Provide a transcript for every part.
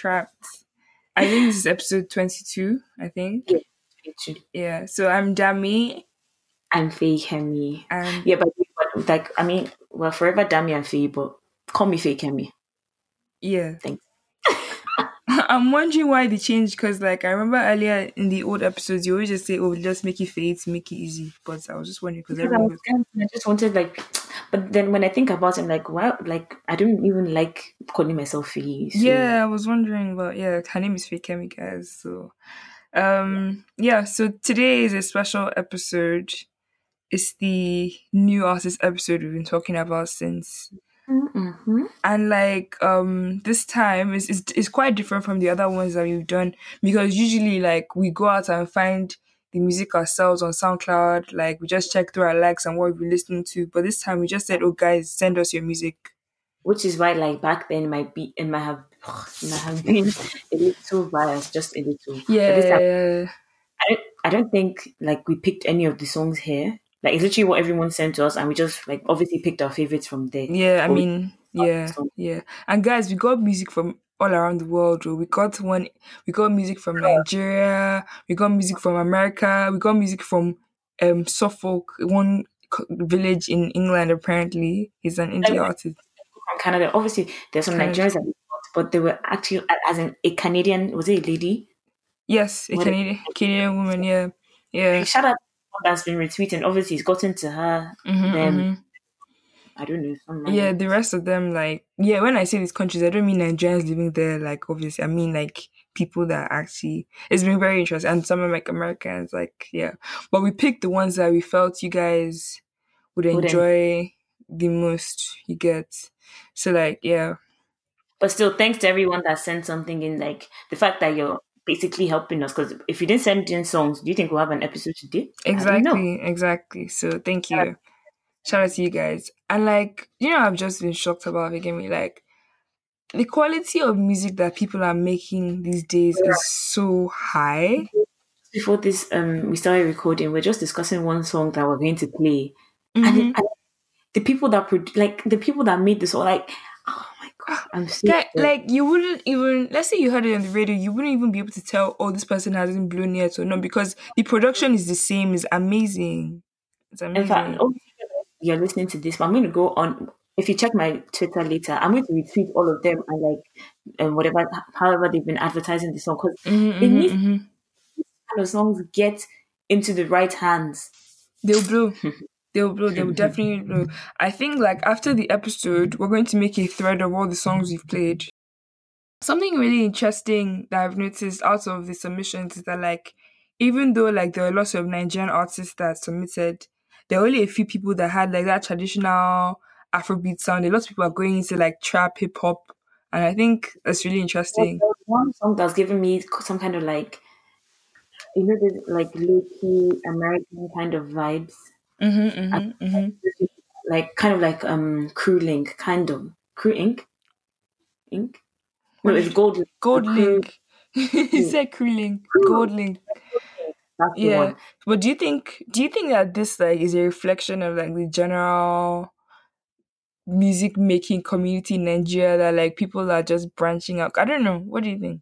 Trapped. I think this is episode 22, I think. Yeah, 22. Yeah. So I'm Dami. I'm Faye Kemi. And Yeah, but, but like I mean, well, forever Dami and Faye, but call me Faye Kemi. yeah. Thanks. I'm wondering why they changed because, like, I remember earlier in the old episodes, you always just say, "Oh, just make it fade to make it easy." But I was just wondering because I, was was, kind of- I just wanted like, but then when I think about it, I'm like, wow, like I don't even like calling myself Faye. so- yeah, I was wondering, but yeah, her name is Fakemi, guys. So, um, yeah. So today is a special episode. It's the new artist episode we've been talking about since Mhm. and like um this time is is is quite different from the other ones that we've done because usually like we go out and find the music ourselves on SoundCloud like we just check through our likes and what we've been listening to but this time we just said oh guys send us your music Which is why, like back then, it might be it might have it might have been a little biased, just a little. But this time, yeah I don't, I don't think like we picked any of the songs here. Like it's literally what everyone sent to us, and we just like obviously picked our favorites from there. yeah I But mean yeah yeah and guys we got music from all around the world oh. we got one we got music from Nigeria we got music from America we got music from um Suffolk one village in England apparently he's an indie Like, artist from Canada. Obviously, there's some Canada. Nigerians that we got, but they were actually as in a Canadian. Was it a lady? Yes, a What- Canadian Canadian woman. Yeah, yeah. Shout out that's been retweeting. Obviously, it's gotten to her. Mhm, Them. mhm. I don't know. Some Yeah, the rest of them, like, yeah. When I say these countries, I don't mean Nigerians living there. Like, obviously, I mean like people that actually. It's been very interesting, and some of like Americans. Like, yeah. But we picked the ones that we felt you guys Would enjoy the most. You get. So, like, yeah, But still, thanks to everyone that sent something in. Like the fact that you're basically helping us. Because if you didn't send in songs, do you think we'll have an episode today? I don't know. exactly, exactly. So, thank you. Yeah. Shout out to you guys. And like, you know, I've just been shocked about me like the quality of music that people are making these days is so high. Before this, um, we started recording. We're just discussing one song that we're going to play, Mhm. and, it, and the people that produ- like the people that made this, are like, I'm Guy- like you wouldn't even let's say you heard it on the radio, you wouldn't even be able to tell oh this person hasn't blown yet or not because the production is the same, is amazing. It's amazing. In fact, oh, you're listening to this, but I'm going to go on. If you check my Twitter later, I'm going to retweet all of them and like and whatever, however they've been advertising the song because Mhm, it mhm, needs mhm. kind of songs get into the right hands. They'll blow. They'll blow. They'll definitely blow. I think like after the episode, we're going to make a thread of all the songs we've played. Something really interesting that I've noticed out of the submissions is that like even though like there were lots of Nigerian artists that submitted, there were only a few people that had like that traditional Afrobeat sound. A lot of people are going into like trap, hip hop, and I think that's really interesting. Was one song that's giving me some kind of like, you know, this like low key American kind of vibes, Mm-hmm, mm-hmm, mm-hmm. like kind of like um Crew Link, kind of Crew Ink, Ink. No, it's Gold. Gold Link. he said Crew Link. Gold Link. That's Yeah, but do you think do you think that this like is a reflection of like the general music making community in Nigeria that like people are just branching out? I don't know. What do you think?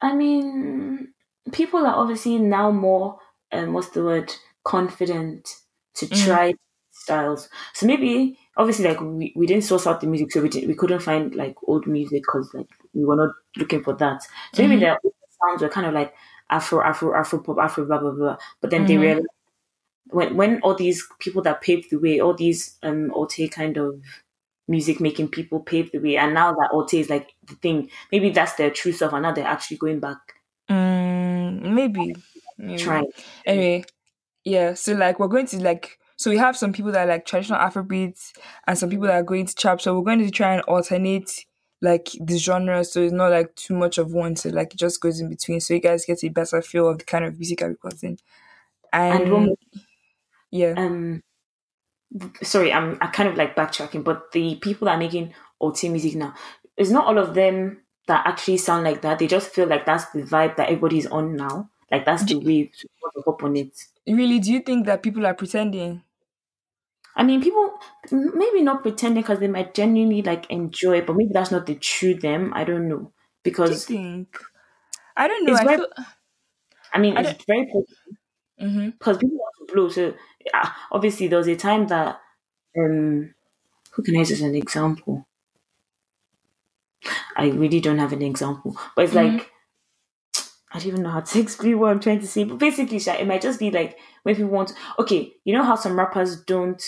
I mean, people are obviously now more, um, what's the word, confident to Mm. try styles. So maybe, obviously, like we, we didn't source out the music, so we didn't, we couldn't find like old music because like we were not looking for that. So maybe Mhm. the sounds were kind of like Afro, Afro, Afro pop, Afro, blah blah blah. But then they Mhm. realized when when all these people that paved the way, all these um Alte kind of music making people paved the way, and now that Alte is like the thing, maybe that's their true self, and now they're actually going back Mm, maybe. maybe. trying. Anyway, yeah. So like we're going to like so we have some people that like traditional Afrobeats and some people that are going to trap. So we're going to try and alternate like the genre so it's not like too much of one. So like it just goes in between. So you guys get a better feel of the kind of music I'm recording. And, And one yeah. um sorry i'm i kind of like backtracking but the people that are making OT music now it's not all of them that actually sound like that they just feel like that's the vibe that everybody's on now like that's the way to to hop on it Really, do you think that people are pretending? i mean people maybe not pretending because they might genuinely like enjoy it but maybe that's not the true them i don't know because Do you think? I don't know. I very- feel. I mean, I it's very hmm because people want to blow. So uh, obviously, there was a time that um, who can I use as an example? I really don't have an example, but it's Mhm. like I don't even know how to explain what I'm trying to say. But basically, Sha, it might just be like when people want. Okay, you know how some rappers don't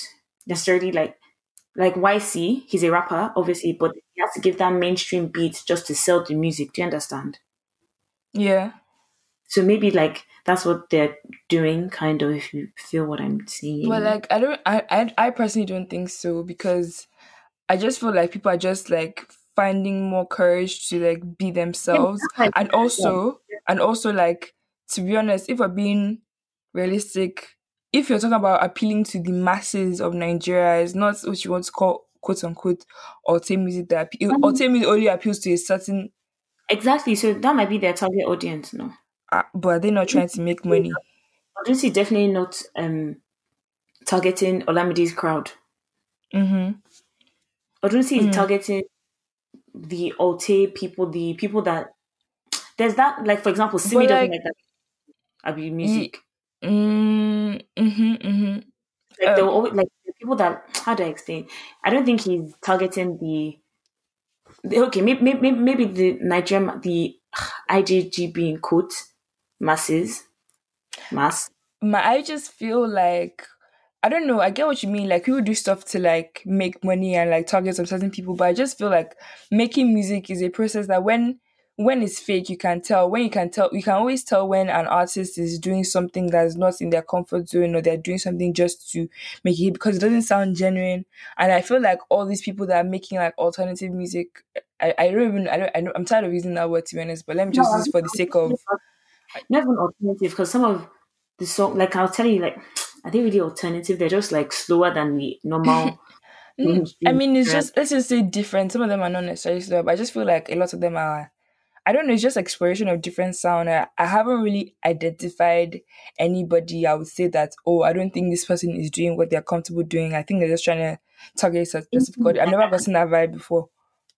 necessarily like like YCee. He's a rapper, obviously, but he has to give that mainstream beat just to sell the music. Do you understand? Yeah. So maybe like that's what they're doing, kind of. If you feel what I'm saying. But like I don't I, I I personally don't think so because I just feel like people are just like finding more courage to like be themselves like- and also and also like to be honest if we're being realistic if you're talking about appealing to the masses of Nigeria it's not what you want to call quote unquote or Alte music that appe- Mhm. Alte music only appeals to a certain Exactly. So that might be their target audience, no? uh, but are they not trying to make money Audacity definitely not um targeting Olamide's crowd. mm-hmm. Audacity Mm. is targeting the Alte people, the people that there's that like for example, Simi doesn't like- like that. Abi music. mm, mm-hmm, mm-hmm. Like um, there were always like the people that how do I explain? I don't think he's targeting the, the okay, maybe, maybe maybe the Nigerian the IJGB in quote masses mass. my I just feel like I don't know, I get what you mean. Like people do stuff to like make money and like target some certain people, but I just feel like making music is a process that when when it's fake you can tell. When you can tell you can always tell when an artist is doing something that's not in their comfort zone or they're doing something just to make it because it doesn't sound genuine. And I feel like all these people that are making like alternative music I, I don't even I don't I know I'm tired of using that word to be honest, but let me just No, use for the sake of not even alternative because some of the song like I'll tell you like are they really alternative? They're just like slower than the normal. Mm, I mean, it's just let's just say different. Some of them are not necessarily slow, but I just feel like a lot of them are. I don't know. It's just exploration of different sound. I, I haven't really identified anybody. I would say that oh, I don't think this person is doing what they're comfortable doing. I think they're just trying to target a specific audience. I've never gotten that vibe before.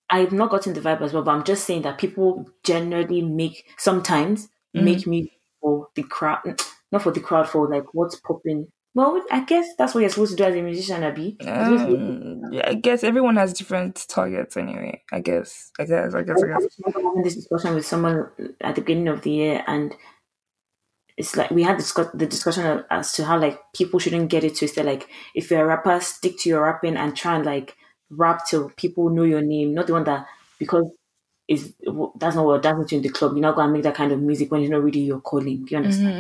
I've not gotten the vibe as well, but I'm just saying that people generally make sometimes Mhm. make me for the crowd, not for the crowd, for like what's popping. Well, I guess that's what you're supposed to do as a musician, Abby. You're Um, yeah, I guess everyone has different targets anyway. I guess. I guess. I guess. I I guess. was remember having this discussion with someone at the beginning of the year, and it's like we had discuss- the discussion as to how like people shouldn't get it twisted. Like if you're a rapper, stick to your rapping and try and like rap till people know your name, not the one that because is that's not what dancing to in the club. You're not gonna make that kind of music when it's not really your calling. Do you understand?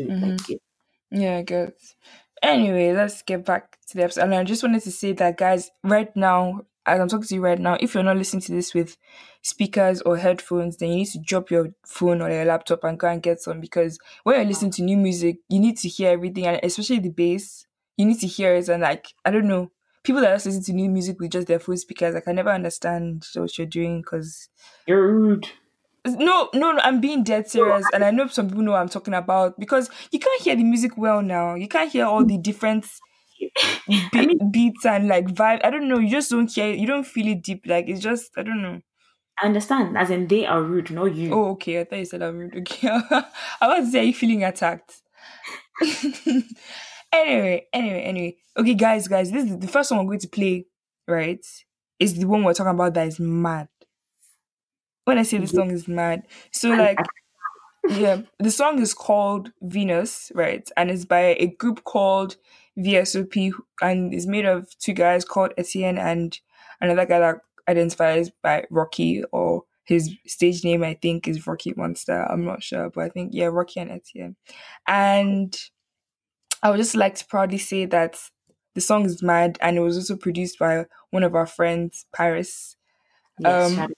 Mhm, mhm. So, like, yeah. I guess. Anyway, let's get back to the episode. And I just wanted to say that, guys, right now, as I'm talking to you right now, if you're not listening to this with speakers or headphones, then you need to drop your phone or your laptop and go and get some because when you're listening to new music, you need to hear everything, and especially the bass, you need to hear it. And, like, I don't know, people that just listen to new music with just their phone speakers, I can never understand what you're doing because You're rude. No, no, no, I'm being dead serious, and I know some people know what I'm talking about because you can't hear the music well now. You can't hear all the different be- beats and like vibe. I don't know. You just don't hear. You don't feel it deep. Like it's just. I don't know. I understand. As in, they are rude, not you. Oh, okay. I thought you said I'm rude. Okay. I was to say, are you feeling attacked? anyway, anyway, anyway. Okay, guys, guys. This is the first one we're going to play. Right, is the one we're talking about that is mad. When I say the song is mad, so like yeah, the song is called Venus, right? And it's by a group called VSOP, and it's made of two guys called Etienne and another guy that identifies by Rocky, or his stage name, I think, is Rocky Monster. I'm not sure, but I think, yeah, Rocky and Etienne. And I would just like to proudly say that the song is mad, and it was also produced by one of our friends, Paris. Yes, um,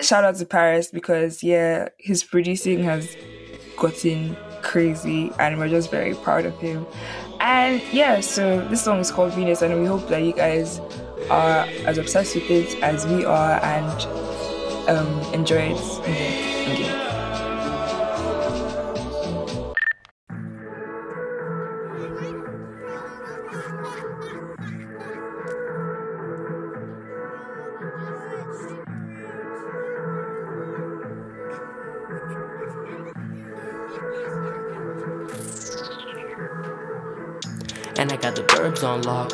shout out to Paris. Because yeah, his producing has gotten crazy and we're just very proud of him. And yeah, so this song is called Venus and we hope that you guys are as obsessed with it as we are and um enjoy it. Okay. Okay.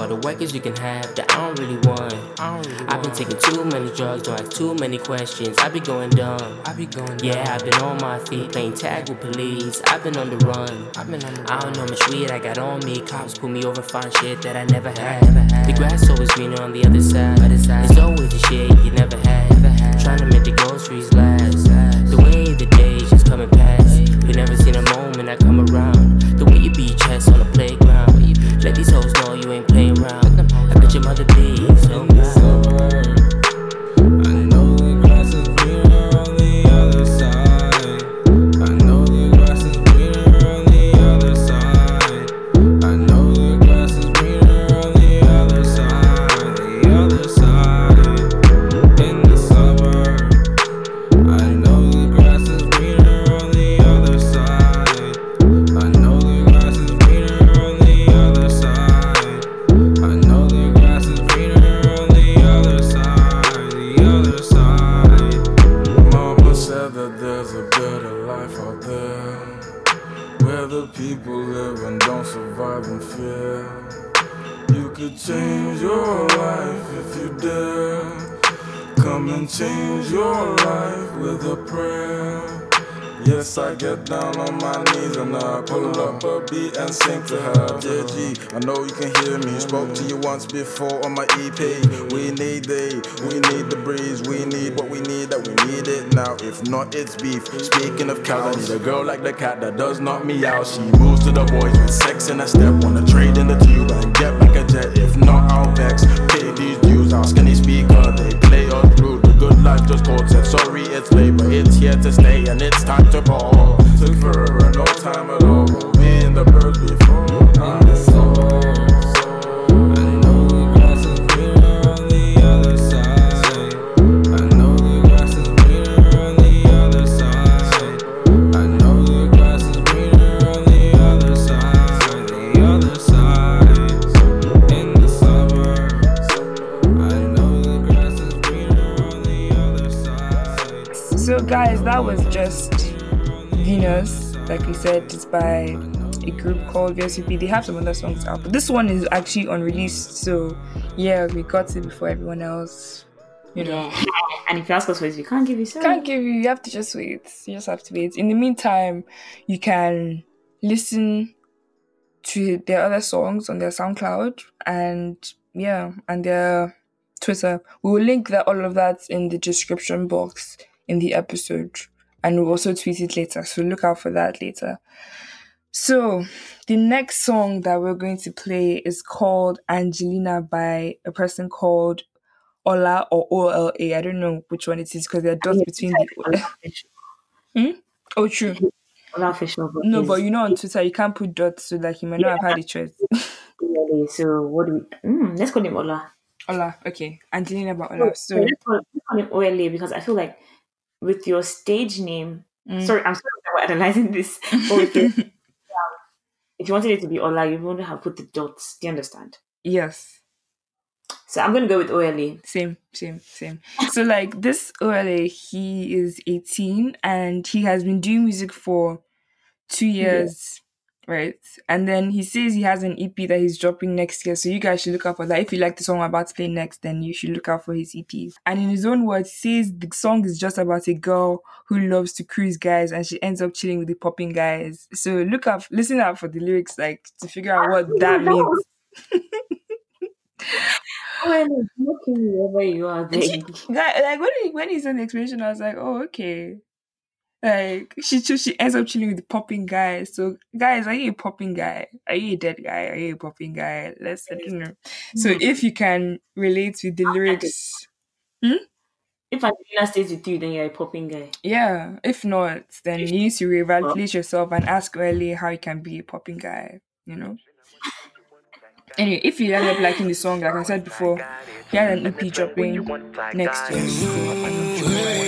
The workers you can have that I don't really want. I don't really I've been taking too many drugs, don't ask too many questions. I be going dumb. I be going Yeah, I've been on my feet, playing tag with police. I've been on the run. I've been on the run. I don't know much weed I got on me. Cops pull me over, find shit that I never had. Never had. The grass always greener on the other side. Other side. It's always the shit you never had. Never had. Trying to make the groceries last. Before on my EP. We need the, we need the breeze. We need what we need, that we need it now. If not, it's beef. Speaking of cows, I need a girl like the cat that does knock me out. She moves to the boys with sex in a step. Wanna trade in the by a group called VSUP. They have some other songs out, but this one is actually unreleased. So, yeah, we got it before everyone else. You know, Yeah. And if you ask us for it, we can't give you sorry. can't give you. You have to just wait. You just have to wait. In the meantime, you can listen to their other songs on their SoundCloud and yeah, and their Twitter. We will link that all of that in the description box in the episode, and we'll also tweet it later. So look out for that later. So the next song that we're going to play is called Angelina by a person called Ola or OLA. I don't know which one it is because there are dots between the. Unofficial. Oh, true. Unofficial, but No, but you know on Twitter you can't put dots, so like you might not have had a choice. really- So what do we? Mm, let's call him Ola. Ola, okay, Angelina by No, Ola. So let's call, let's call him OLA because I feel like with your stage name. Mm. Sorry, I'm sorry that we're analyzing this. But with your, if you wanted it to be Ola, you wouldn't have put the dots. Do you understand? yes, So I'm going to go with OLA. same, same, same. So like this Ola, he is 18 and he has been doing music for two years, right? And then he says he has an EP that he's dropping next year. So you guys should look out for that. If you like the song I'm about to play next, then you should look out for his EP. And in his own words, he says the song is just about a girl who loves to cruise guys and she ends up chilling with the popping guys. So look up, listen out for the lyrics, like to figure out what that means. OLA, look me wherever you are. And There. she- Guy, like when he when he said the explanation, I was like, oh okay. Like she cho- she ends up chilling with the popping guy. So guys, are you a popping guy? Are you a dead guy? Are you a popping guy? Let's I don't know. So Hmm. if you can relate with the lyrics, If Angelina stays with you, then you're a popping guy. yeah. If not, then you need to reevaluate yourself and ask early how you can be a popping guy. You know. Anyway, if you end up liking the song, like I said before, he had an EP dropping next year.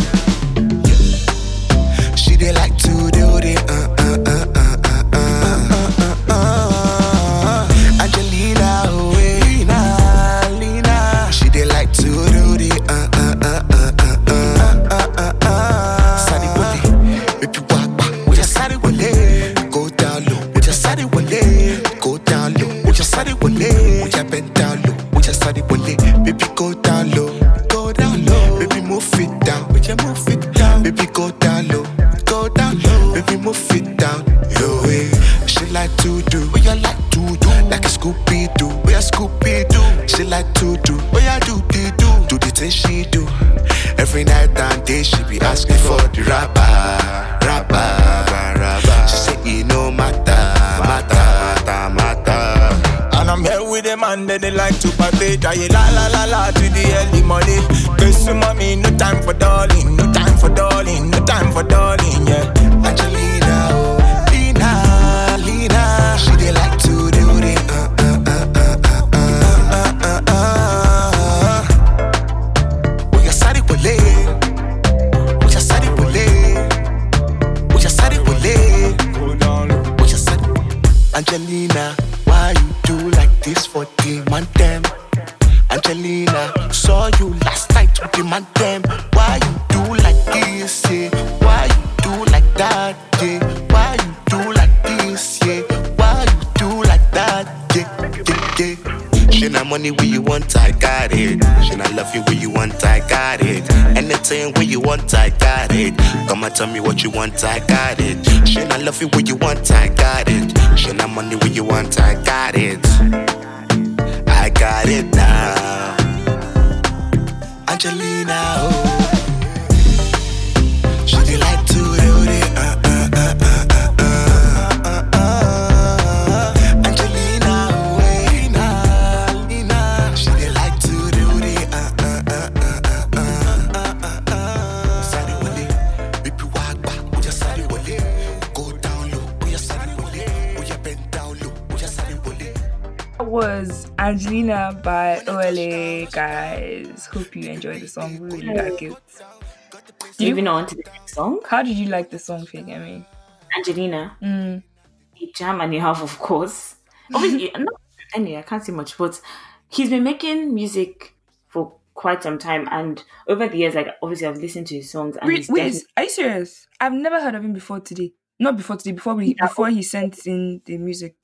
like to do. What you like to do? Like a Scooby Doo. What you Scooby Doo? She like to do. What you do? They do. Do the things she do. Every night and day she be asking for the rapper, rapper, rapper. She say it no matter, matter, matter, matter. And I'm here with them and they like to party. Die la la la la to the early money. Cause mommy, no time for darling, no time for darling, no time for darling, yeah. Why you do like this, yeah? Why you do like that, yeah? Why you do like this, yeah? Why you do like that, yeah? yeah, yeah. Money where you want, I got it. She not love you you want, I got it. Anything you want, I got it. Come and tell me what you want, I got it. She not love you where you want, I got it. She not money where you want, I got it. I got it now. Angelina, oh. Angelina by OLA, guys. Hope you enjoyed the song. We really like it. Did Moving you, on to the next song, how did you like the song, Fig? I mean, Angelina, mm, a jam and a half, of course. Obviously, not anyway, I can't say much, but he's been making music for quite some time, and over the years, like obviously, I've listened to his songs, and wait, wait, are you serious? I've never heard of him before today. Not before today. Before we, Yeah. before he sent in the music.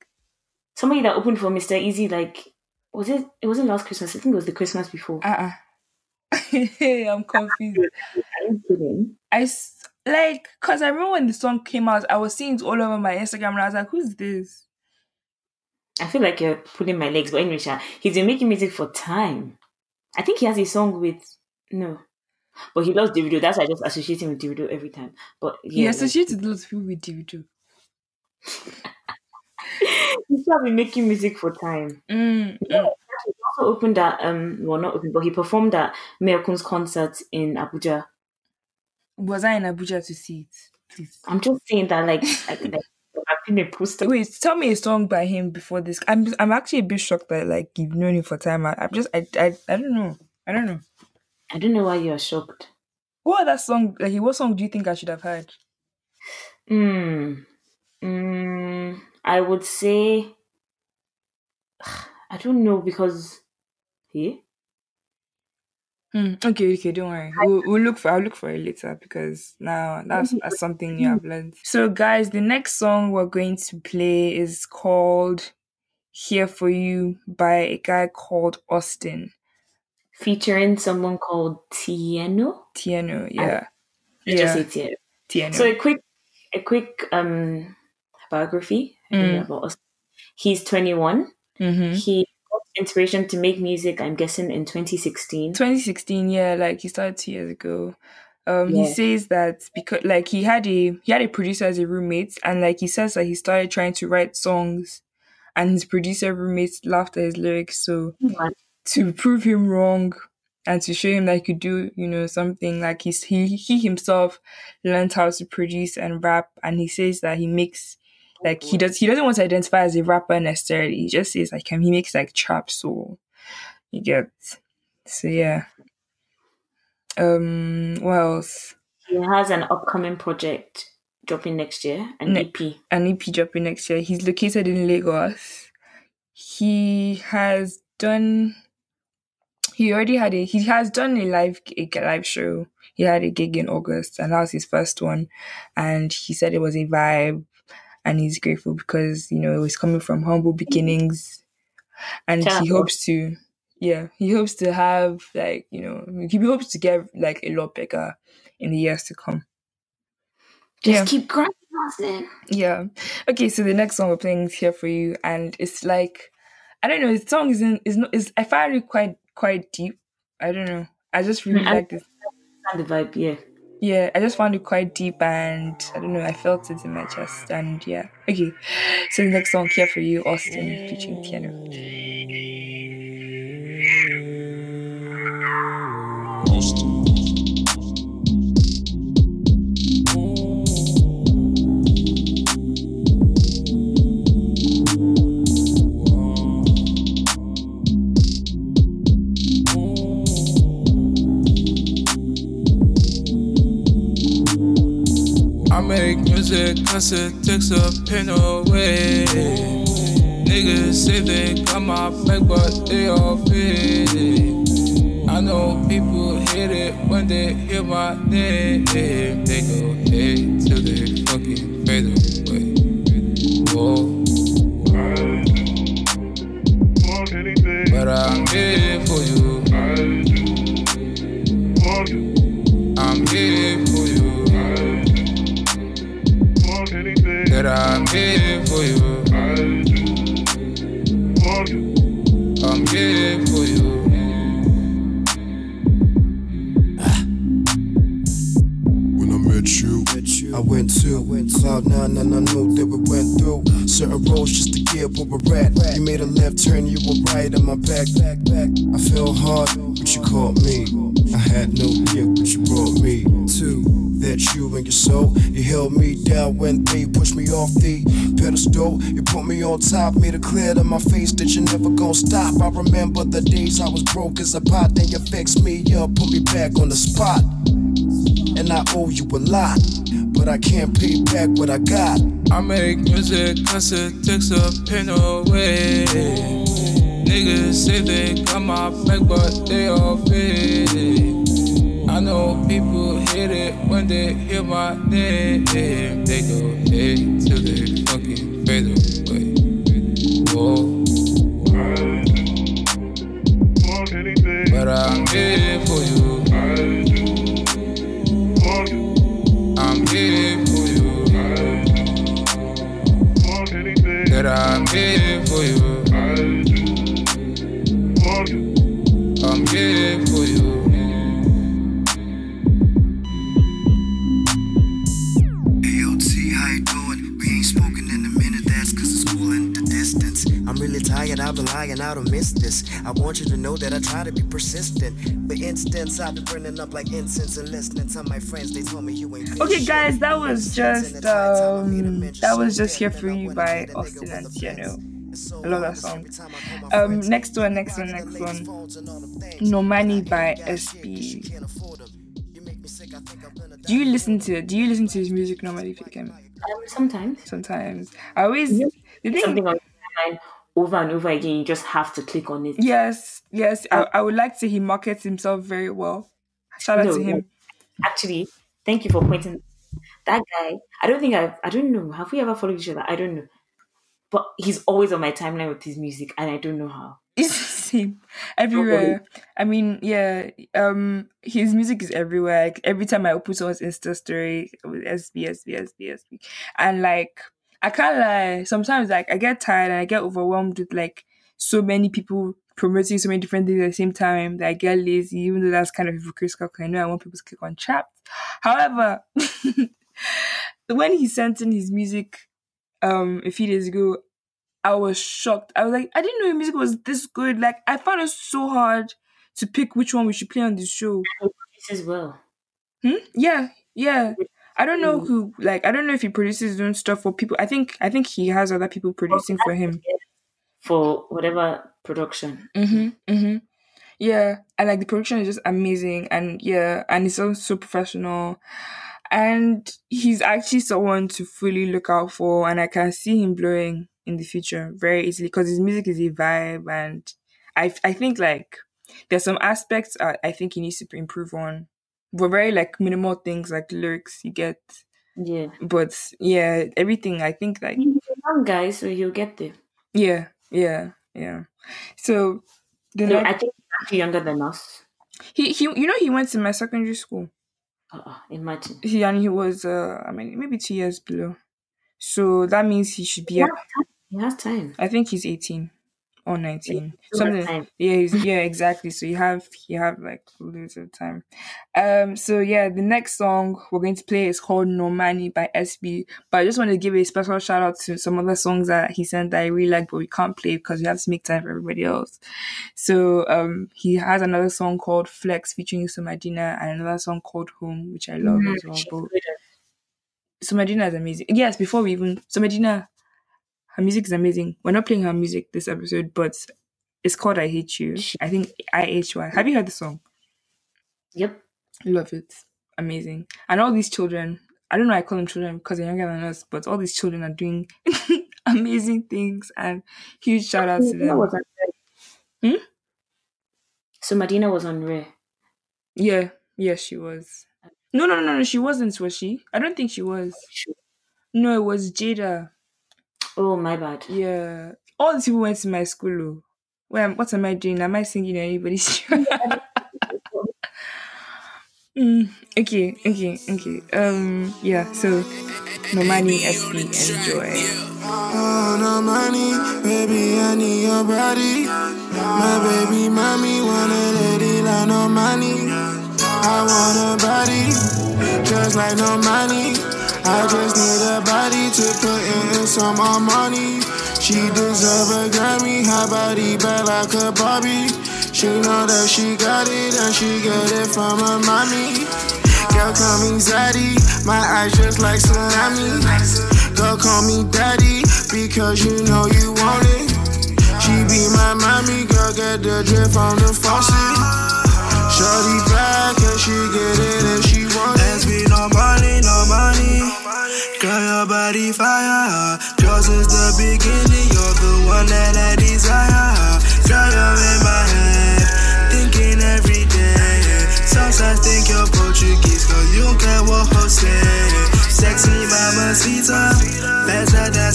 somebody that opened for Mr. Eazi, like was it? It wasn't last Christmas. I think it was the Christmas before. Uh uh I'm confused. You kidding? I like because I remember when the song came out, I was seeing it all over my Instagram, and I was like, "Who's this?" I feel like you're pulling my legs, but anyway, he's been making music for time. I think he has a song with no, but he loves Davido. That's why I just associate him with Davido every time. But He yeah, like, associated lots of people with Davido. He's still been making music for time. Mm, He also opened at um, well not open, but he performed at Mayorkun's concert in Abuja. Was I in Abuja to see it? Please. I'm just saying that like, like, like I've seen a poster. Wait, tell me a song by him before this. I'm I'm actually a bit shocked that like you've known him for time. I, I'm just I, I I don't know. I don't know. I don't know why you're shocked. What other song like what song do you think I should have heard? Mm. Mm, I would say I don't know because yeah. Hmm. Okay, okay, don't worry. We'll, we'll look for I'll look for it later because now that's, that's something new I've learned. So guys, the next song we're going to play is called Here for You by a guy called Austin. featuring someone called Tieno. Tieno, yeah. Just Yeah. say Tieno. Tieno. So a quick, a quick um biography Mm. He's 21. mm-hmm. He got inspiration to make music. I'm guessing in 2016. 2016 yeah like he started two years ago um he says that because like he had a he had a producer as a roommate and like he says that he started trying to write songs and his producer roommate laughed at his lyrics so to prove him wrong and to show him that he could do you know something like he's he he himself learned how to produce and rap and he says that he makes like he does he doesn't want to identify as a rapper necessarily. He just says like um, he makes like trap soul. You get? So yeah. Um what else? He has an upcoming project dropping next year, an Ne- EP. an ep dropping next year. He's located in lagos. He has done he already had a he has done a live a live show. He had a gig in august and that was his first one. And he said it was a vibe and he's grateful because you know it was coming from humble beginnings and Shout he hopes to yeah, he hopes to have like you know he hopes to get like a lot bigger in the years to come. Just Yeah. keep grinding, Yeah. Okay, so the next song we're playing is here for you, and it's like I don't know. The song isn't is not is I find it quite quite deep. I don't know. I just really Mm, I- like this. The vibe, yeah. Yeah, I just found it quite deep, and I don't know. I felt it in my chest, and yeah. Okay, so the next song here for you, Austin, featuring piano. I make music, cause it takes a pain away. Niggas say they got my back, but they all fade. I know people hate it when they hear my name. They go hate till they fucking fade away. Oh. But I'm here for you. Here for you. I'm here for you. When I met you, I went to Cloud Nine and I know that we went through certain roads just to get where we're at. You made a left turn, you were right on my back. I fell hard, but you caught me. I had no gift, but you brought me to that you and your soul. You held me down when they pushed me off the pedestal. You put me on top, made it clear to my face that you're never gonna stop. I remember the days I was broke as a pot, then you fixed me up, put me back on the spot and I owe you a lot, but I can't pay back what I got. I make music cause it takes a pain away. Niggas say they got my back, but they all fade. I know people hate it when they hear my name. They go hate till they fucking fade away. Oh. But I'm here for you. I'm here for you. That I'm here for you. I've been lying, I don't miss this. I want you to know that I try to be persistent. For instance, I've been burning up like incense and listening to my friends, they told me you ain't Okay, guys, that was just in the time I made a um, that was just here for you by ahead and Austin let go and of the Piano. fence. I love that song. every time I call my Um, next one, next one, next one. No Money by SB. Do you listen to do you listen to his music normally, Fikem? Um, sometimes Sometimes I always the thing. something on your mind over and over again, you just have to click on it. Yes, yes. I, I would like to he markets himself very well. Shout out No, to him. Actually, thank you for pointing that guy. I don't think I've, I don't know. Have we ever followed each other? I don't know. But he's always on my timeline with his music, and I don't know how. It's the same everywhere. I mean, yeah. Um, his music is everywhere. Like, every time I open someone's Insta story, with SB, SB, SB, SB, and like I can't lie. Sometimes like I get tired and I get overwhelmed with like so many people promoting so many different things at the same time that I get lazy. Even though that's kind of hypocritical, 'cause I know I want people to click on Chapped. However, when he sent in his music um a few days ago, I was shocked. I was like, I didn't know your music was this good. Like, I found it so hard to pick which one we should play on this show. This as well. Hmm? Yeah, yeah. I don't know who. Like, I don't know if he produces his own stuff for people. I think, I think he has other people producing for him. For whatever production. Mm-hmm. Mm-hmm. Yeah, and like the production is just amazing, and yeah, and he's so so professional, and he's actually someone to fully look out for, and I can see him blowing in the future very easily because his music is a vibe, and I I think like there's some aspects I, I think he needs to improve on, but very like minimal things like lyrics you get, Yeah. but yeah, everything I think like He's a young guy, so he'll get there. yeah, yeah, yeah. So The No, next- I think he's actually younger than us. he he you know he went to my secondary school. Uh-uh, imagine. He and he was uh I mean maybe two years below. So that means he should be He has time. He has time. I think he's eighteen or nineteen. still Something time. yeah, yeah, exactly. So you have you have like loads of time. Um so yeah, the next song we're going to play is called No Money by SB. But I just want to give a special shout out to some other songs that he sent that I really like, but we can't play because we have to make time for everybody else. So um he has another song called Flex featuring Somadina and another song called Home, which I love as well. But good. Somadina is amazing. Yes, before we even Somadina, her music is amazing. We're not playing her music this episode, but it's called I Hate You. I think I H Y. Have you heard the song? Yep. Love it. Amazing. And all these children, I don't know why I call them children because they're younger than us, but all these children are doing amazing things and huge shout out to them. was on Hmm? Somadina was on Rare. Yeah, yeah, she was. No, no, no, no, she wasn't, was she? I don't think she was. No, it was Jada. Oh my bad. Yeah. All these people went to my school. oh. Where what am I doing? Am I singing anybody's tune? mm, okay, okay, okay. Um, yeah. So, no money, SB, enjoy. Oh, no money, baby, I need your body. My baby mommy wanna lady like no money. I want a body, just like no money. I just need a body to put in some more money. She deserve a Grammy, her body bad like a Barbie. She know that she got it and she get it from her mommy. Girl, call me Zaddy, my eyes just like tsunami. Girl, call me daddy because you know you want it. She be my mommy, girl, get the drip from the faucet. Shorty back and she get it and she want it. SB, no money, no money. Girl, your body fire. Girl, since the beginning, you're the one that I desire. Girl, you're in my head, thinking every day. Sometimes think you're Portuguese, cause you get what I say. Sexy mamacita, better than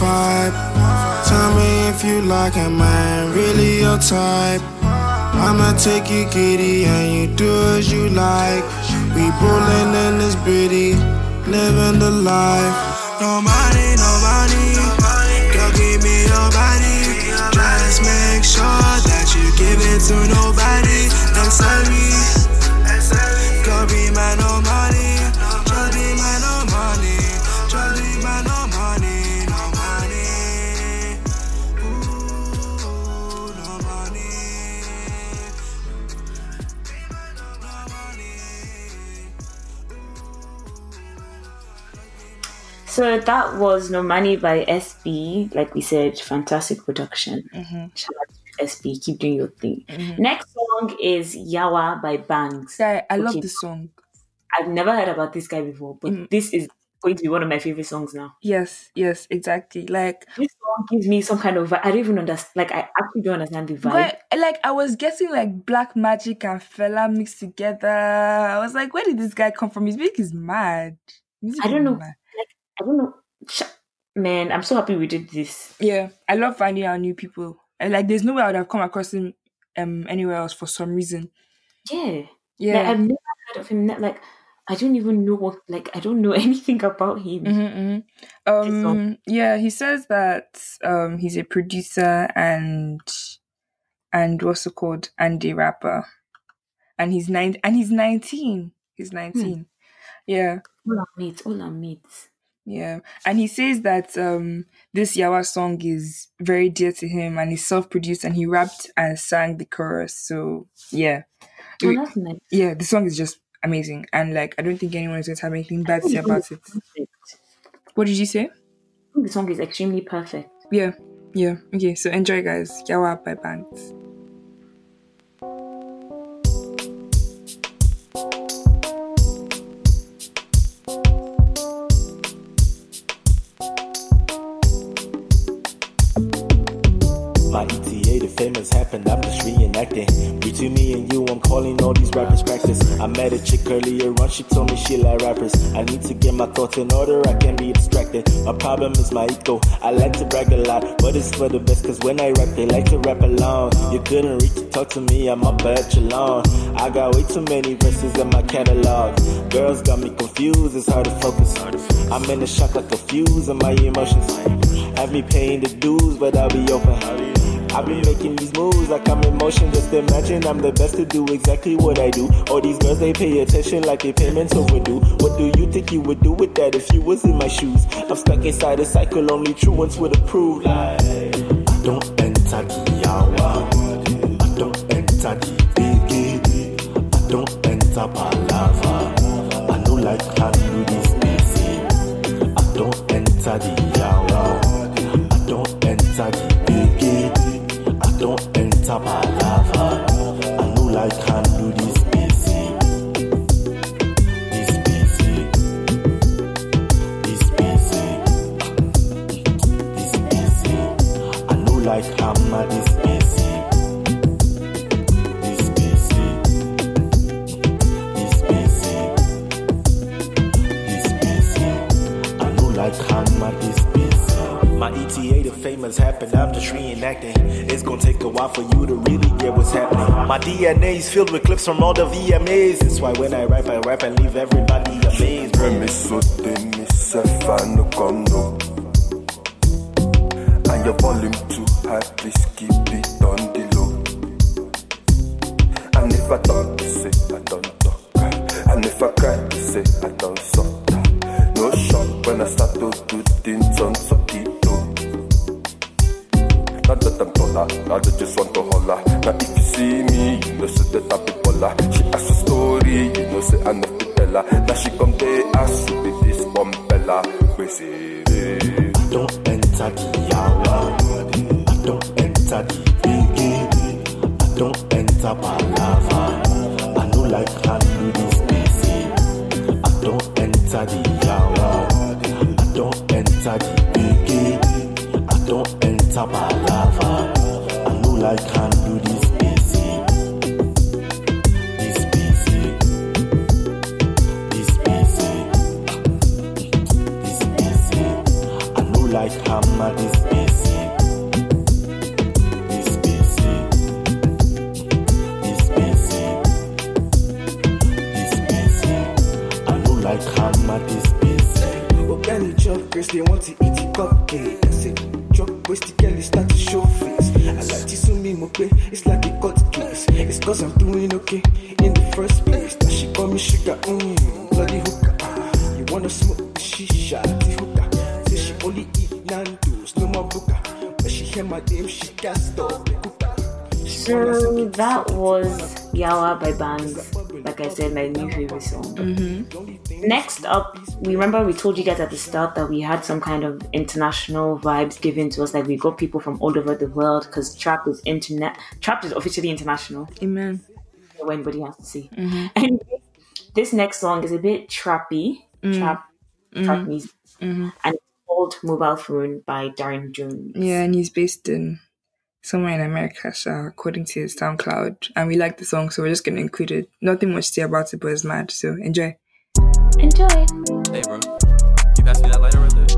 vibe. Tell me if you like it, man. Really your type. I'ma take you kitty and you do as you like. We ballin' in this bitty, living the life. No money, no money. Girl, give me your body. Just make sure that you give it to nobody. Time me. Girl, be my no So that was No Money by SB. Like we said, fantastic production. Mm-hmm. Shout out to SB. Keep doing your thing. Next song is Yawa by Banks. Yeah, I love this song. I've never heard about this guy before, but Mm. this is going to be one of my favorite songs now. Yes, yes, exactly. Like, This song gives me some kind of I don't even understand. Like I actually don't understand the vibe. but, like I was guessing like Black Magic and Fela mixed together. I was like, where did this guy come from? His music is mad. Music I don't know. mad. I don't know. Man, I'm so happy we did this. Yeah, I love finding out new people. And like, there's no way I would have come across him um anywhere else for some reason. Yeah. Yeah. Like I've never heard of him. Like I don't even know what. Like I don't know anything about him. hmm song. Um, yeah, he says that um he's a producer and and what's it called and a rapper, and he's nine and he's nineteen. He's nineteen. Yeah, All our mates, all our mates. Yeah, and he says that um this Yawa song is very dear to him, and he's self-produced, and he rapped and sang the chorus. So yeah, Oh, that's nice. yeah, the song is just amazing, and like I don't think anyone is going to have anything bad to say about it. Perfect. What did you say? I think the song is extremely perfect. Yeah, Yeah. Okay. So enjoy, guys. Yawa by Banks. Rappers practice. I met a chick earlier on, she told me she like rappers. I need to get my thoughts in order, I can't be distracted. My problem is my ego, I like to brag a lot, but it's for the best, cause when I rap, they like to rap along. You couldn't reach to talk to me, I'm up at your lawn. I got way too many verses in my catalog. Girls got me confused, it's hard to focus. I'm in a shock like a fuse of my emotions. Have me paying the dues, but I'll be open. I've been making these moves like I'm in motion. Just imagine I'm the best to do exactly what I do. All these girls they pay attention like their payments overdue. What do you think you would do with that if you was in my shoes? I'm stuck inside a cycle, only true ones would approve. Like, I don't enter the yawa. I don't enter the biggie. I don't enter palava. I know like handle this busy. I don't enter the don't famous happened, I'm just reenacting. It's gonna take a while for you to really get what's happening. My DNA is filled with clips from all the VMAs. That's why when I rap, I rap and leave everybody amazed. And your volume too high, please keep it on the low. And if I talk, you say I don't talk. And if I cry, you say I don't Up, we remember we told you guys at the start that we had some kind of international vibes given to us. Like we got people from all over the world because trap is internet. Trap is officially international. Amen. So anybody has to see. Mm-hmm. And this next song is a bit trappy, mm. trap, mm-hmm. trap music, mm-hmm. and it's called "Mobile Phone" by Darren Jones. Yeah, and he's based in somewhere in America, so according to his SoundCloud. And we like the song, so we're just gonna include it. Nothing much to say about it, but it's mad. So enjoy. Enjoy. Hey, bro. You pass me that lighter right there?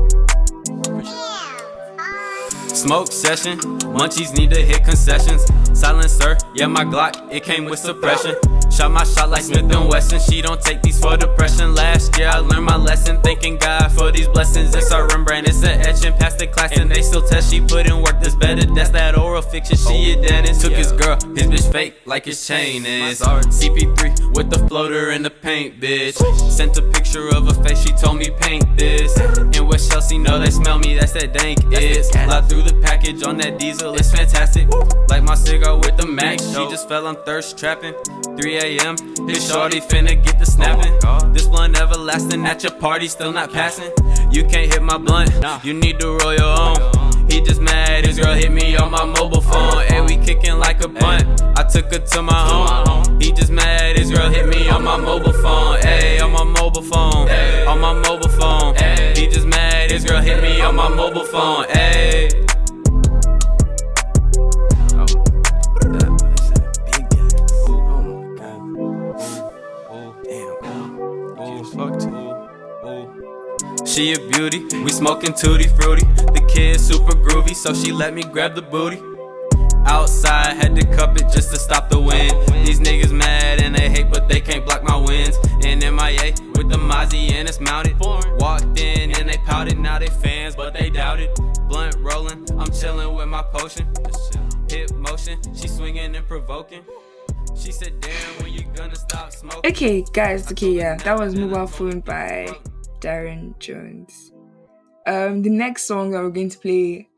Smoke session, munchies need to hit concessions. Silencer, yeah, my Glock, it came with suppression. Shot my shot like Smith and Wesson. She don't take these for depression. Last year I learned my lesson, thanking God for these blessings. It's a Rembrandt, it's an etching past the class, and they still test. She put in work that's better. That's that oral fiction. She a dentist. Took his girl, his bitch fake like his chain is. CP3 with the floater and the paint, bitch. Sent a picture of her face, she told me paint this. And West Chelsea know they smell me, that's that dank is. Fly through the package on that diesel, it's fantastic. Like my cigar with the max, she just fell on thirst trapping. 3 a.m. His shorty finna get the snapping. This blunt everlasting at your party, still not passing. You can't hit my blunt, you need to roll your own. He just mad, his girl hit me on my mobile phone. Hey, we kicking like a bunt. I took her to my home. He just mad, his girl hit me on my mobile phone. Hey, on my mobile phone. On my mobile phone. He just mad, his girl hit me on my mobile phone. Hey. She a beauty, we smoking tutti fruity. The kid super groovy, so she let me grab the booty. Outside, had to cup it just to stop the wind. These niggas mad and they hate, but they can't block my wins. In MIA with the Mozzie and it's mounted. Walked in and they pouted, now they fans, but they doubted. Blunt rolling, I'm chilling with my potion. Hip motion, she swinging and provoking. She said, Damn, when you gonna stop smoking? Okay, guys. Okay, yeah, that was "Mobile Phone" by Darren Jones. Um, the next song that we're going to play,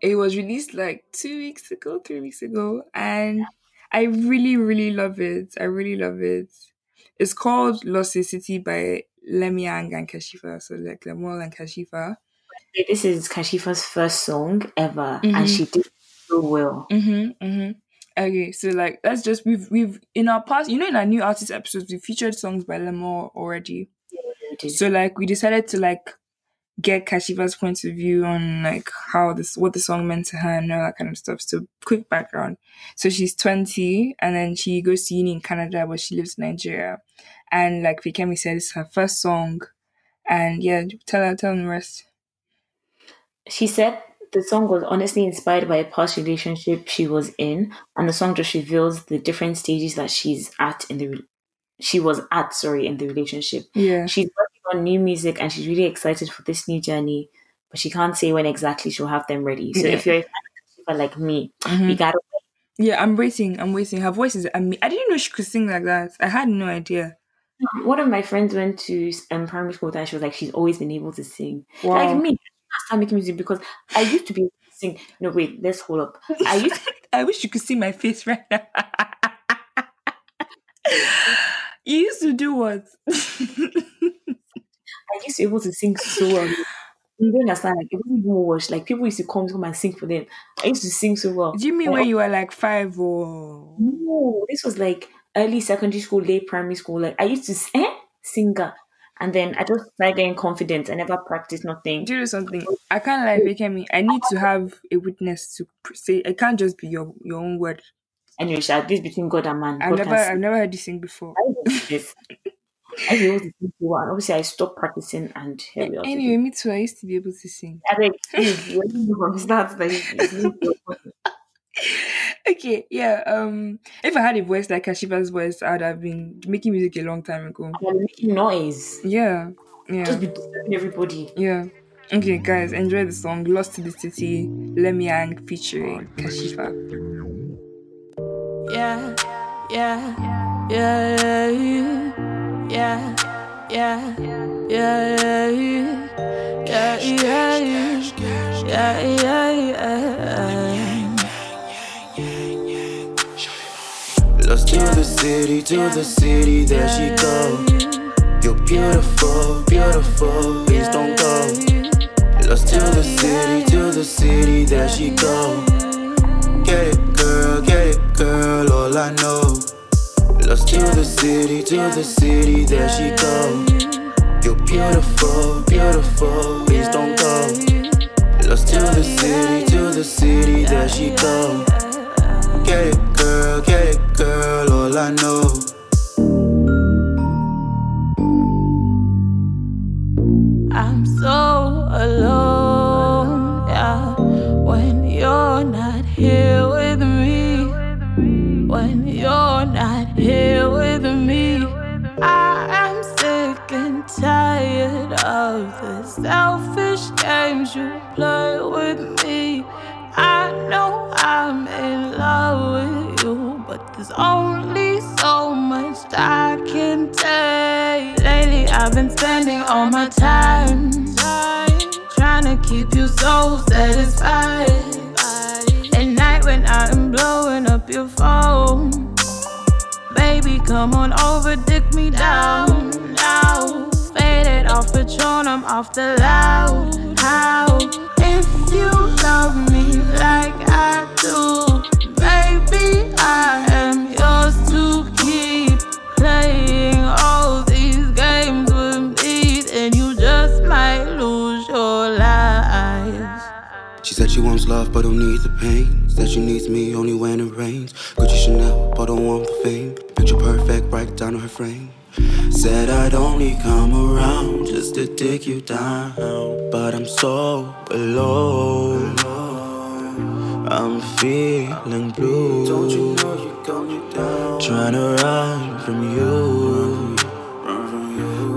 it was released like two weeks ago, three weeks ago, and I really, really love it. I really love it. It's called "Lost City" by Lemiang and Kashifa. So like Lemuel and Kashifa. This is Kashifa's first song ever, Mhm. and she did so well. Mm-hmm. Mm-hmm. Okay, so like let's just we've we've in our past, you know, in our new artist episodes, we featured songs by Lemore already. So like we decided to like get Kashifa's point of view on like how this what the song meant to her and all that kind of stuff. So quick background. So she's 20 and then she goes to uni in Canada but she lives in Nigeria. And like Fikemi said, it's her first song. And yeah, tell her tell them the rest. She said the song was honestly inspired by a past relationship she was in, and the song just reveals the different stages that she's at in the she was at sorry in the relationship. Yeah. She's working on new music and she's really excited for this new journey, but she can't say when exactly she'll have them ready. So Yeah. if you're a fan of like me, Mhm. you gotta Yeah, I'm waiting. I'm waiting. Her voice is amazing. I didn't know she could sing like that. I had no idea. One of my friends went to um, primary school and she was like, she's always been able to sing. Wow. Like me, I started making music because I used to be able to sing. No, wait, let's hold up. I used I wish you could see my face right now. you used to do what? I used to be able to sing so well. You don't understand, like it wasn't even wash. Like people used to come to come and sing for them. I used to sing so well. Do you mean And when you were like five or? No, this was like early secondary school, late primary school. Like I used to eh, singer, and then I just started getting confident. I never practiced nothing. Do you know something? I can't like make me. I need to have a witness to say. It can't just be your your own word. Anyway, Sha, this between God and man. I've God never I've never heard you sing before. this. I was able to sing and obviously I stopped practicing, and here we are. Anyway, me too. I used to be able to sing. I think please, you already know from start that it's- it's not your fault. Okay, yeah. Um, if I had a voice like Kashifa's voice, I'd have been making music a long time ago. Making noise. Yeah, yeah. Just be disturbing everybody. Yeah. Okay, guys, enjoy the song Lost to the City, Lemiang featuring Kashifa. Yeah, yeah, yeah, yeah, yeah, yeah, yeah, yeah, yeah, yeah, yeah, Lost to the city, to the city, there she go. You're beautiful, beautiful, please don't go. Lost to the city, to the city, there she go. Get it, girl, get it, girl, all I know. Lost to the city, to the city, there she go. You're beautiful, beautiful, please don't go. Lost to the city, to the city, there she go. Get it, girl, get it, girl, all I know. There's only so much I can take. Lately, I've been spending all my time trying to keep you so satisfied. At night, when I'm blowing up your phone, baby, come on over, dick me down now. Faded off Patron, I'm off the loud. How? If you love me like I do, baby, I am yours to keep. Playing all these games with me, and you just might lose your life. She said she wants love but don't need the pain. Said she needs me only when it rains. Gucci Chanel but don't want the fame. Picture perfect right down to her frame. Said I'd only come around just to take you down. But I'm so alone. I'm feeling blue. Don't you know you got me down? Trying to run from you.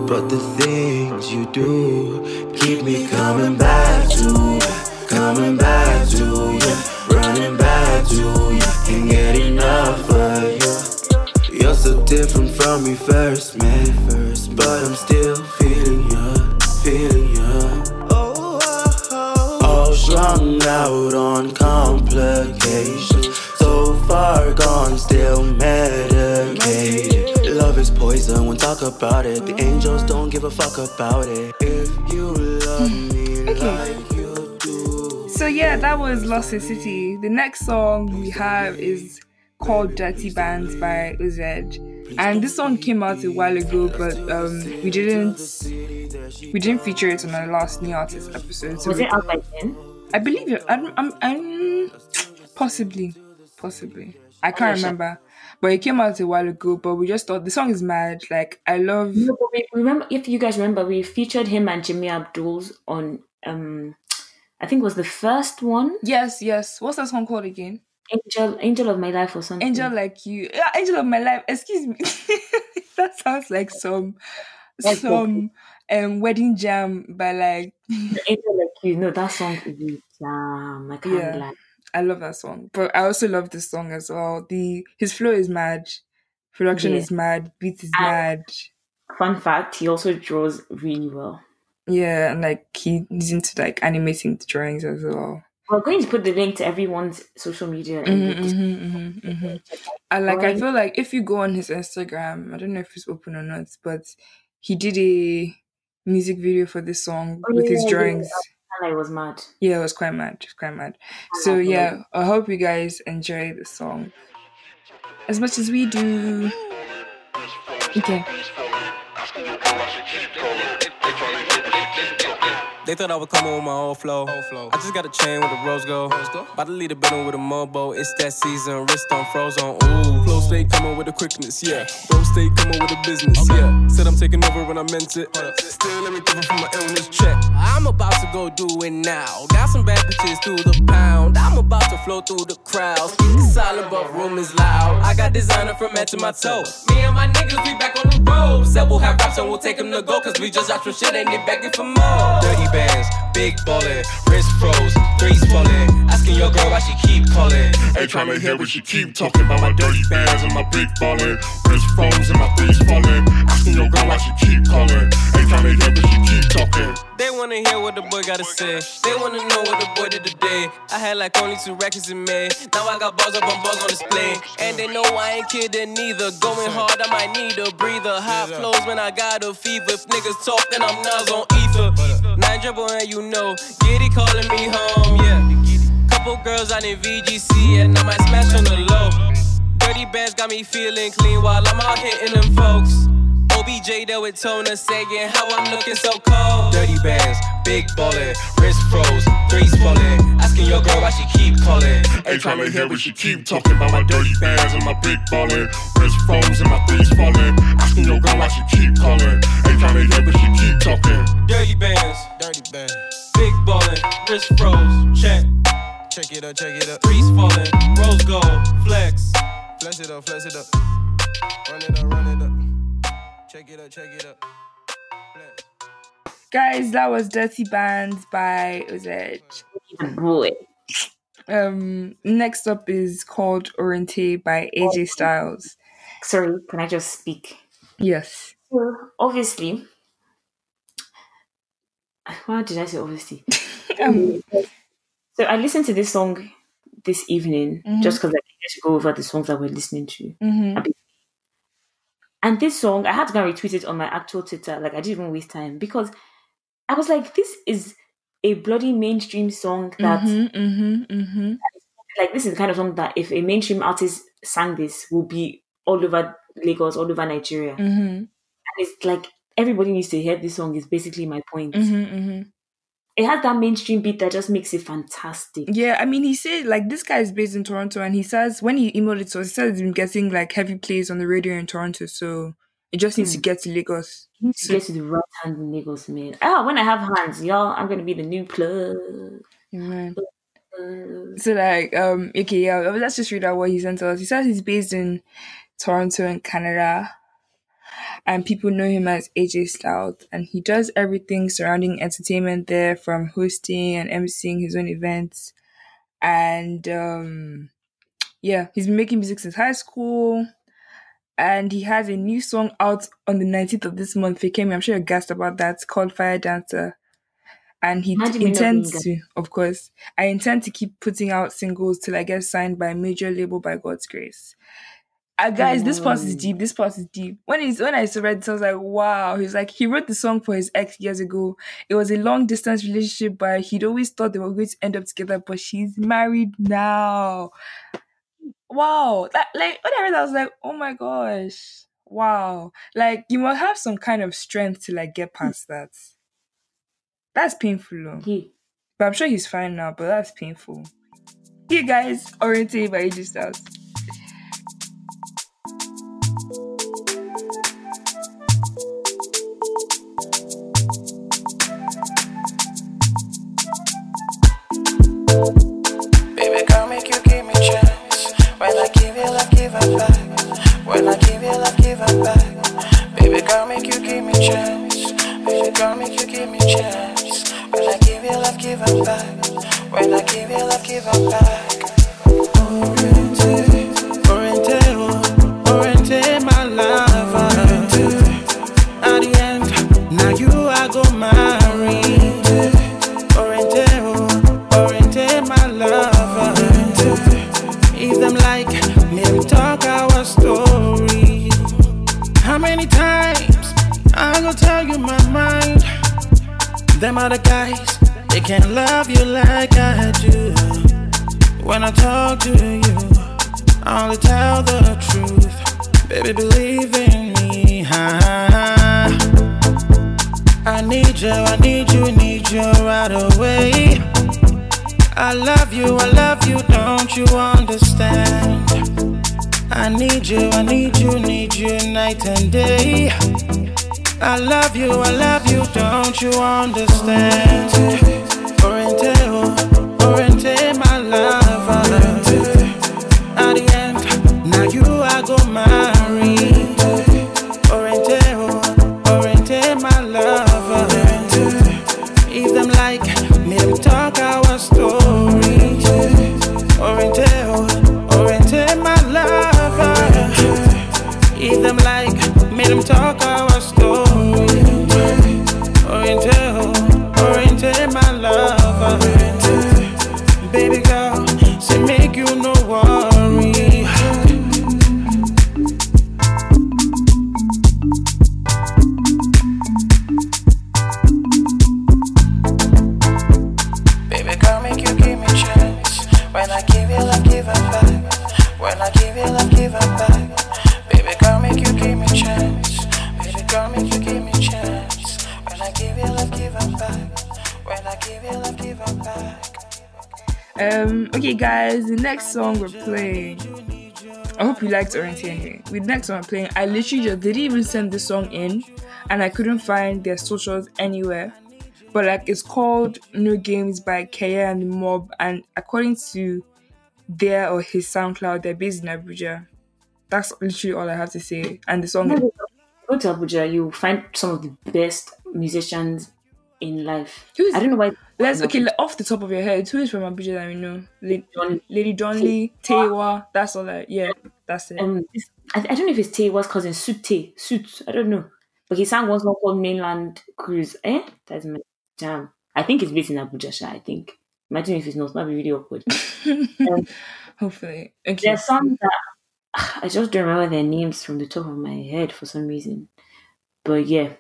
But the things you do keep me coming back to you. Coming back to you. Running back to you. Can't get enough of you. You're so different from me first, man. First, but I'm still strung out on complications. So far gone, still medicated. Love is poison, won't talk about it. The angels don't give a fuck about it. If you love me like you do. So yeah, that was Lost in City. The next song we have is called Dirty Bands by OZ. And this song came out a while ago, but um, we didn't we didn't feature it on our last new artist episode. So Was we- it out by then? I believe it. I'm, I'm, I'm possibly, possibly. I can't remember, but it came out a while ago. But we just thought the song is mad. Like I love. No, but we, remember if you guys remember, we featured him and Jimmy Abdul's on um, I think it was the first one. Yes, yes. What's that song called again? Angel, Angel of My Life or something. Angel like you. Yeah, Angel of my life. Excuse me. that sounds like some That's some um wedding jam by like Angel like you. No, that song is jam. I can't yeah. lie. I love that song. But I also love this song as well. The his flow is mad. Production Yeah. is mad. Beat is And- mad. Fun fact: he also draws really well. Yeah, and like he's into like animating the drawings as well. We're going to put the link to everyone's social media. in the Mhm, description. mhm, mhm, mhm. And like I feel like if you go on his Instagram, I don't know if it's open or not, but he did a music video for this song Oh, with yeah, his drawings. yeah. I was mad. Yeah, it was quite mad. It was quite mad. I So love it. yeah, I hope you guys enjoy the song as much as we do. Okay. They thought I would come on with my old flow. I just got a chain with a rose gold. About to lead a building with a mobo. It's that season, wrist on frozen. Ooh, flow stay coming with the quickness, yeah. Bro stay coming with the business, yeah. Said I'm taking over when I meant it. Still everything from my illness check. I'm about to go do it now. Got some bad bitches through the pound. I'm about to flow through the crowd. Speaking silent, but room is loud. I got designer from head to my toe. Me and my niggas, we back on the road. Said we'll have raps and we'll take them to go. Cause we just dropped some shit and they begging for more. Dirty bands, big ballin', wrist froze, threes falling. Asking your girl why she keep calling. Ain't tryna hear what she keep talking about my dirty bands and my big ballin'. Wrist froze and my threes falling. Asking your girl why she keep calling. Ain't tryna hear what she keep talking. They wanna hear what the boy gotta say. They wanna know what the boy did today. I had like only two records in May. Now I got bars up on bars on display. And they know I ain't kidding neither. Going hard, I might need a breather. Hot flows when I got a fever. If niggas talk, then I'm Nas on ether. Nine dribble and you know. Giddy calling me home, yeah. Couple girls out in VGC and I might smash on the low. Dirty bands got me feeling clean while I'm out hitting them folks. OBJ there with Tona saying how I'm looking so cold. Dirty bands, big ballin', wrist froze, threes falling. Asking your girl why she keep calling. Ain't tryna hear what she keep talking about my dirty bands and my big ballin'. Wrist froze and my threes Guys, that was Dirty Bands by OZ. Boy. Um, next up is called Oriente by AJ Styles. Sorry, can I just speak? Yes. So obviously, why did I say obviously? Um, so I listened to this song this evening Mhm. just because I needed to go over the songs that we're listening to. mhm. And this song, I had to go retweet it on my actual Twitter. Like I didn't even waste time because I was like, this is a bloody mainstream song that Mhm, mhm, mhm. like this is the kind of song that if a mainstream artist sang this will be all over Lagos, all over Nigeria. Mhm. And it's like everybody needs to hear this song is basically my point. Mhm, mhm. It has that mainstream beat that just makes it fantastic. Yeah, I mean, he said like this guy is based in Toronto, and he says when he emailed it to us, he said he's been getting like heavy plays on the radio in Toronto, so it just needs to Hmm. get to Lagos. You need to get to the right hand in Lagos, man. Ah, when I have hands, y'all, I'm gonna be the new plug. Amen. So like, um, okay, yeah, let's just read out what he sent us. He says he's based in Toronto in Canada, and people know him as AJ Stout, and he does everything surrounding entertainment there, from hosting and emceeing his own events, and um, yeah, he's been making music since high school. And he has a new song out on the 19th of this month. Fikemi, I'm sure you're gassed about that. It's called Fire Dancer and he intends to, of course, I intend to keep putting out singles till I get signed by a major label by God's grace. Uh, guys, this part is Mm. deep. This part is deep. When he's when I read this, I was like, wow. He's like, he wrote the song for his ex years ago. It was a long distance relationship, but he'd always thought they were going to end up together. But she's married now. Wow, that like when I read that, I was like, oh my gosh, wow. Like you must have some kind of strength to like get past that. That's painful, though. But I'm sure he's fine now. But that's painful. Hey guys, Oriente by AJ Styles. Baby girl, make you give me chance. Baby girl, make you give me chance. When I give you love, give it back. When I give you love, give it back. Can't love you like I do. When I talk to you, I only tell the truth. Baby, believe in me. I need you, I need you, need you right away. I love you, I love you, don't you understand? I need you, I need you, need you night and day. I love you, I love you, don't you understand? Next song we're playing. I hope you liked Oriente anyway. With next song I'm playing, I literally just didn't even send this song in, and I couldn't find their socials anywhere. But like, it's called No Games by Kaya and the Mob, and according to their or his SoundCloud, they're based in Abuja. That's literally all I have to say. And the song, Go to Abuja, you find some of the best musicians in life. Who's, I don't know why. let's okay off the top of your head, who is from Abuja that we know? La- Lady Donli, Tewa. That's all. I, yeah, that's it. Um, I, I don't know if it's Tay Iwar's cousin Sute Suit. I don't know, but he sang one song called Mainland Cruise. Eh, that's my jam. I think it's based in Abuja. Sha, I think. Imagine if it's not. Might be really awkward. um, Hopefully, okay. There's some that I just don't remember their names from the top of my head for some reason. But yeah,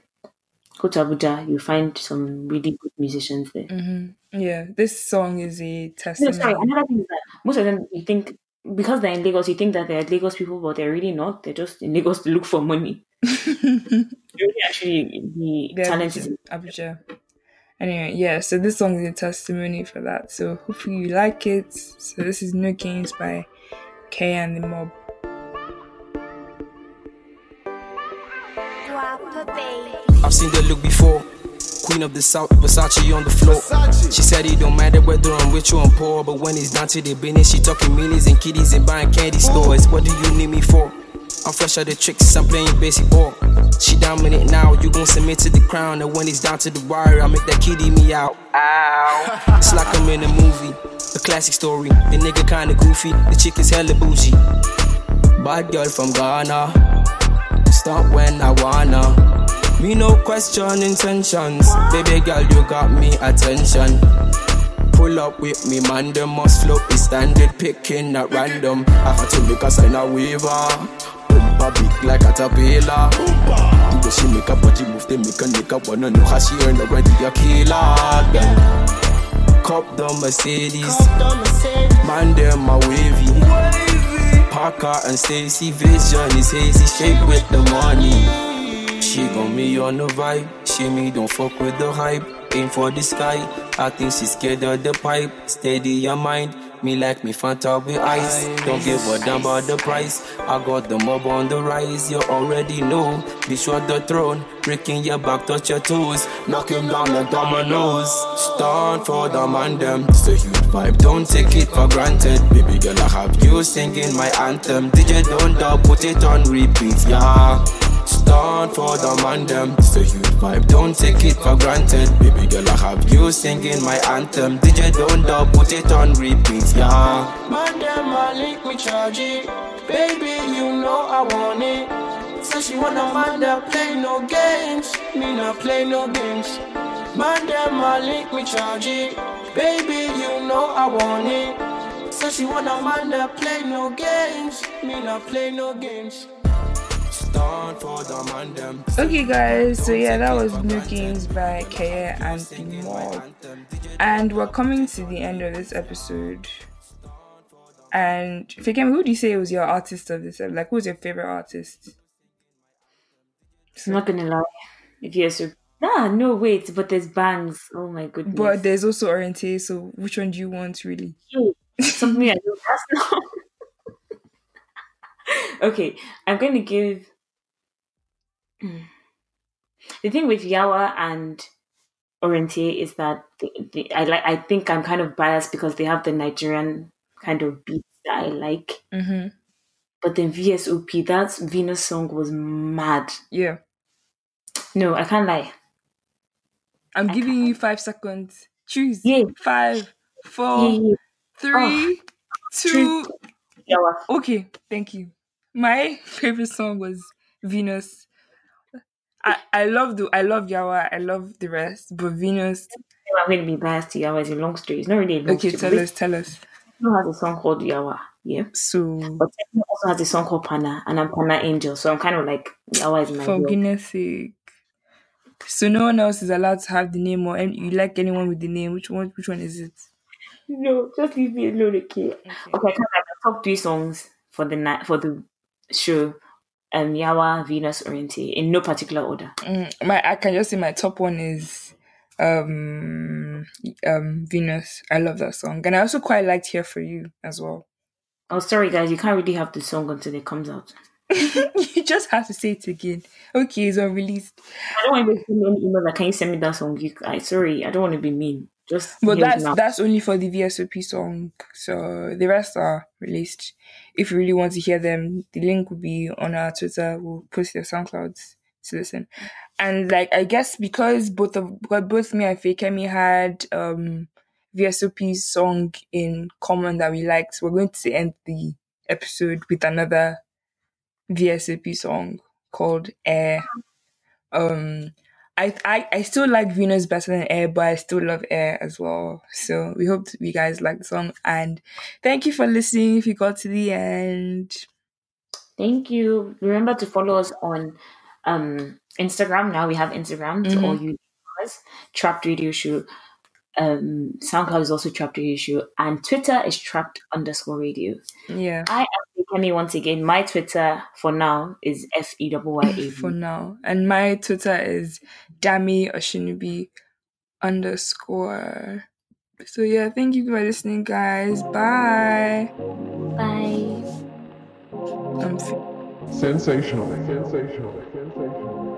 go to Abuja, you find some really good musicians there. hmm Yeah, this song is a No, testimony. sorry. Another thing is that most of them, you think because they're in Lagos, you think that they're Lagos people, but they're really not. They're just in Lagos to look for money. really, actually, the They're talent is. Abuja. Anyway, yeah, so this song is a testimony for that. So hopefully you like it. So this is No Games by K and the Mob. I've seen that look before. Queen of the South, Versace on the floor. She said it don't matter whether I'm rich or I'm poor, but when it's down to the business, she talking millions and kitties and buying candy stores. What do you need me for? I'm fresh out the tricks, I'm playing basic ball. She dominant now, you gon' submit to the crown, and when it's down to the wire, I make that kitty me out. Ow. It's like I'm in a movie, a classic story. The nigga kinda goofy, the chick is hella bougie. Bad girl from Ghana, stop when I wanna. Me no question intentions. Baby girl, you got me attention. Pull up with me, man, the must flow is standard picking at random. I had to make a sign a waiver. Oompa big like a tapela. The way she make a body move, they make a nigga wanna know how she earned already a killer. Girl. Cop the Mercedes. Man, them a wavy. Parker and Stacy Vision is hazy, shape with the money. She got me on the vibe. She me don't fuck with the hype. Aim for the sky. I think she scared of the pipe. Steady your mind. Me like me Fanta with ice. Don't give a damn about the price. I got the mob on the rise. You already know. Be sure the throne. Breaking your back, touch your toes. Knock him down like dominoes. Stand for the man them. It's a huge vibe. Don't take it for granted. Baby girl, I have you singing my anthem. DJ don't dub, put it on repeat, yeah. Stand for the man them. It's a huge vibe, don't take it for granted. Baby girl, I have you singing my anthem. DJ don't dub, put it on repeat, yeah. Man, them a link me charge it. Baby, you know I want it. Say she want a man that play no games. Me not play no games. Man, them a link me charge it. Baby, you know I want it. Say she want a man that play no games. Me not play no games. Okay, guys, so yeah, that was No Games by Kaya and the Mob. And we're coming to the end of this episode. And Fikem, who do you say was your artist of this? Like, who's your favorite artist? I'm not gonna lie. If you're so. Ah, no, wait, but there's Banks. Oh my goodness. But there's also Oriente, so which one do you want really? Hey, something I know that's not. okay, I'm going to give. The thing with Yawa and Oriente is that the, the, I like. I think I'm kind of biased because they have the Nigerian kind of beats that I like. Mm-hmm. But then VSOP, that Venus song was mad. Yeah. No, I can't lie. I'm giving you five seconds. Choose. Yeah. Five, four, Yeah, three, two. Yawa. Okay, thank you. My favorite song was Venus. I, I love the I love Yawa, I love the rest, but Venus. I'm going to be biased to Yawa. It's a long story. It's not really a long Okay, story. tell us, tell us. Tekno has a song called Yawa. Yeah. So But Tekno also has a song called Pana, and I'm Pana Angel. So I'm kind of like Yawa is my for girl. goodness sake. So no one else is allowed to have the name or any, you like anyone with the name. Which one which one is it? No, just leave me alone, okay? Okay, I kind of like the top three songs for the night for the show. Um, Yawa, Venus, Oriente, in no particular order. Mm, my I can just say my top one is um um Venus. I love that song. And I also quite liked Here for You as well. Oh, sorry guys, you can't really have the song until it comes out. you just have to say it again. Okay, it's unreleased. I don't want to send me any email like, can you send me that song? You, I sorry, I don't want to be mean. Just But that's now. that's only for the VSOP song. So the rest are released. If you really want to hear them, the link will be on our Twitter. We'll post their SoundClouds to listen. And like I guess because both of because both me and Fikemi had um VSOP's song in common that we liked, we're going to end the episode with another VSOP song called Air. Um I, I I still like Venus better than Air, but I still love Air as well. So we hope you guys like the song and thank you for listening if you got to the end. Thank you. Remember to follow us on um, Instagram. Now we have Instagram, so Mhm. all you us, Trapped Radio Show. Um, SoundCloud is also Trapped Radio Show, and Twitter is Trapped underscore Radio. Yeah. I am Kemi once again. My Twitter for now is F E W Y A for now. And my Twitter is Dami Oshinobi underscore. So yeah, thank you for listening, guys. Bye. Bye. I'm f- Sensational. Sensational. In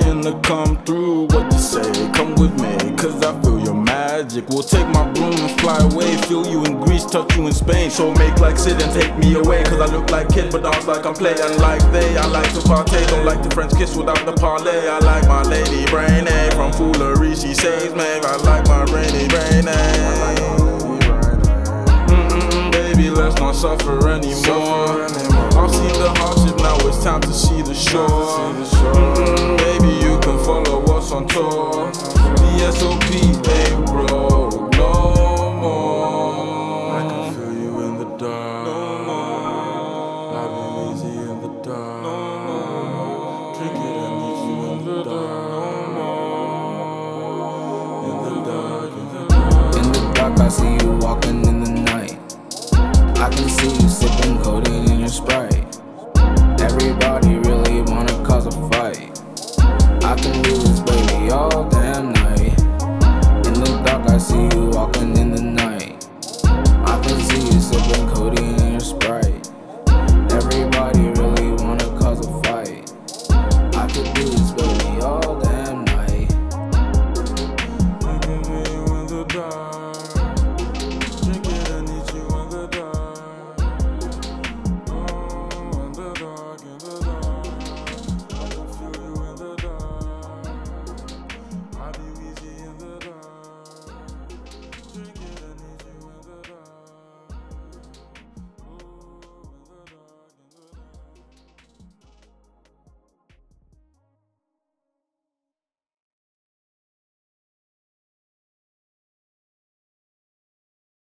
trying to come through. What you say? Come with me, cause I feel your magic. We'll take my broom and fly away. Feel you in Greece, touch you in Spain. So make like sit and take me away. Cause I look like kid, but dance like I'm playing like they. I like to partay, don't like the French kiss without the parlay. I like my lady brainy eh? from foolery. She saves me. I like my rainy brainy. Eh? Mm-mm, baby, let's not suffer anymore. I've seen the hardship, now it's time to see the shore on tour. The SOP.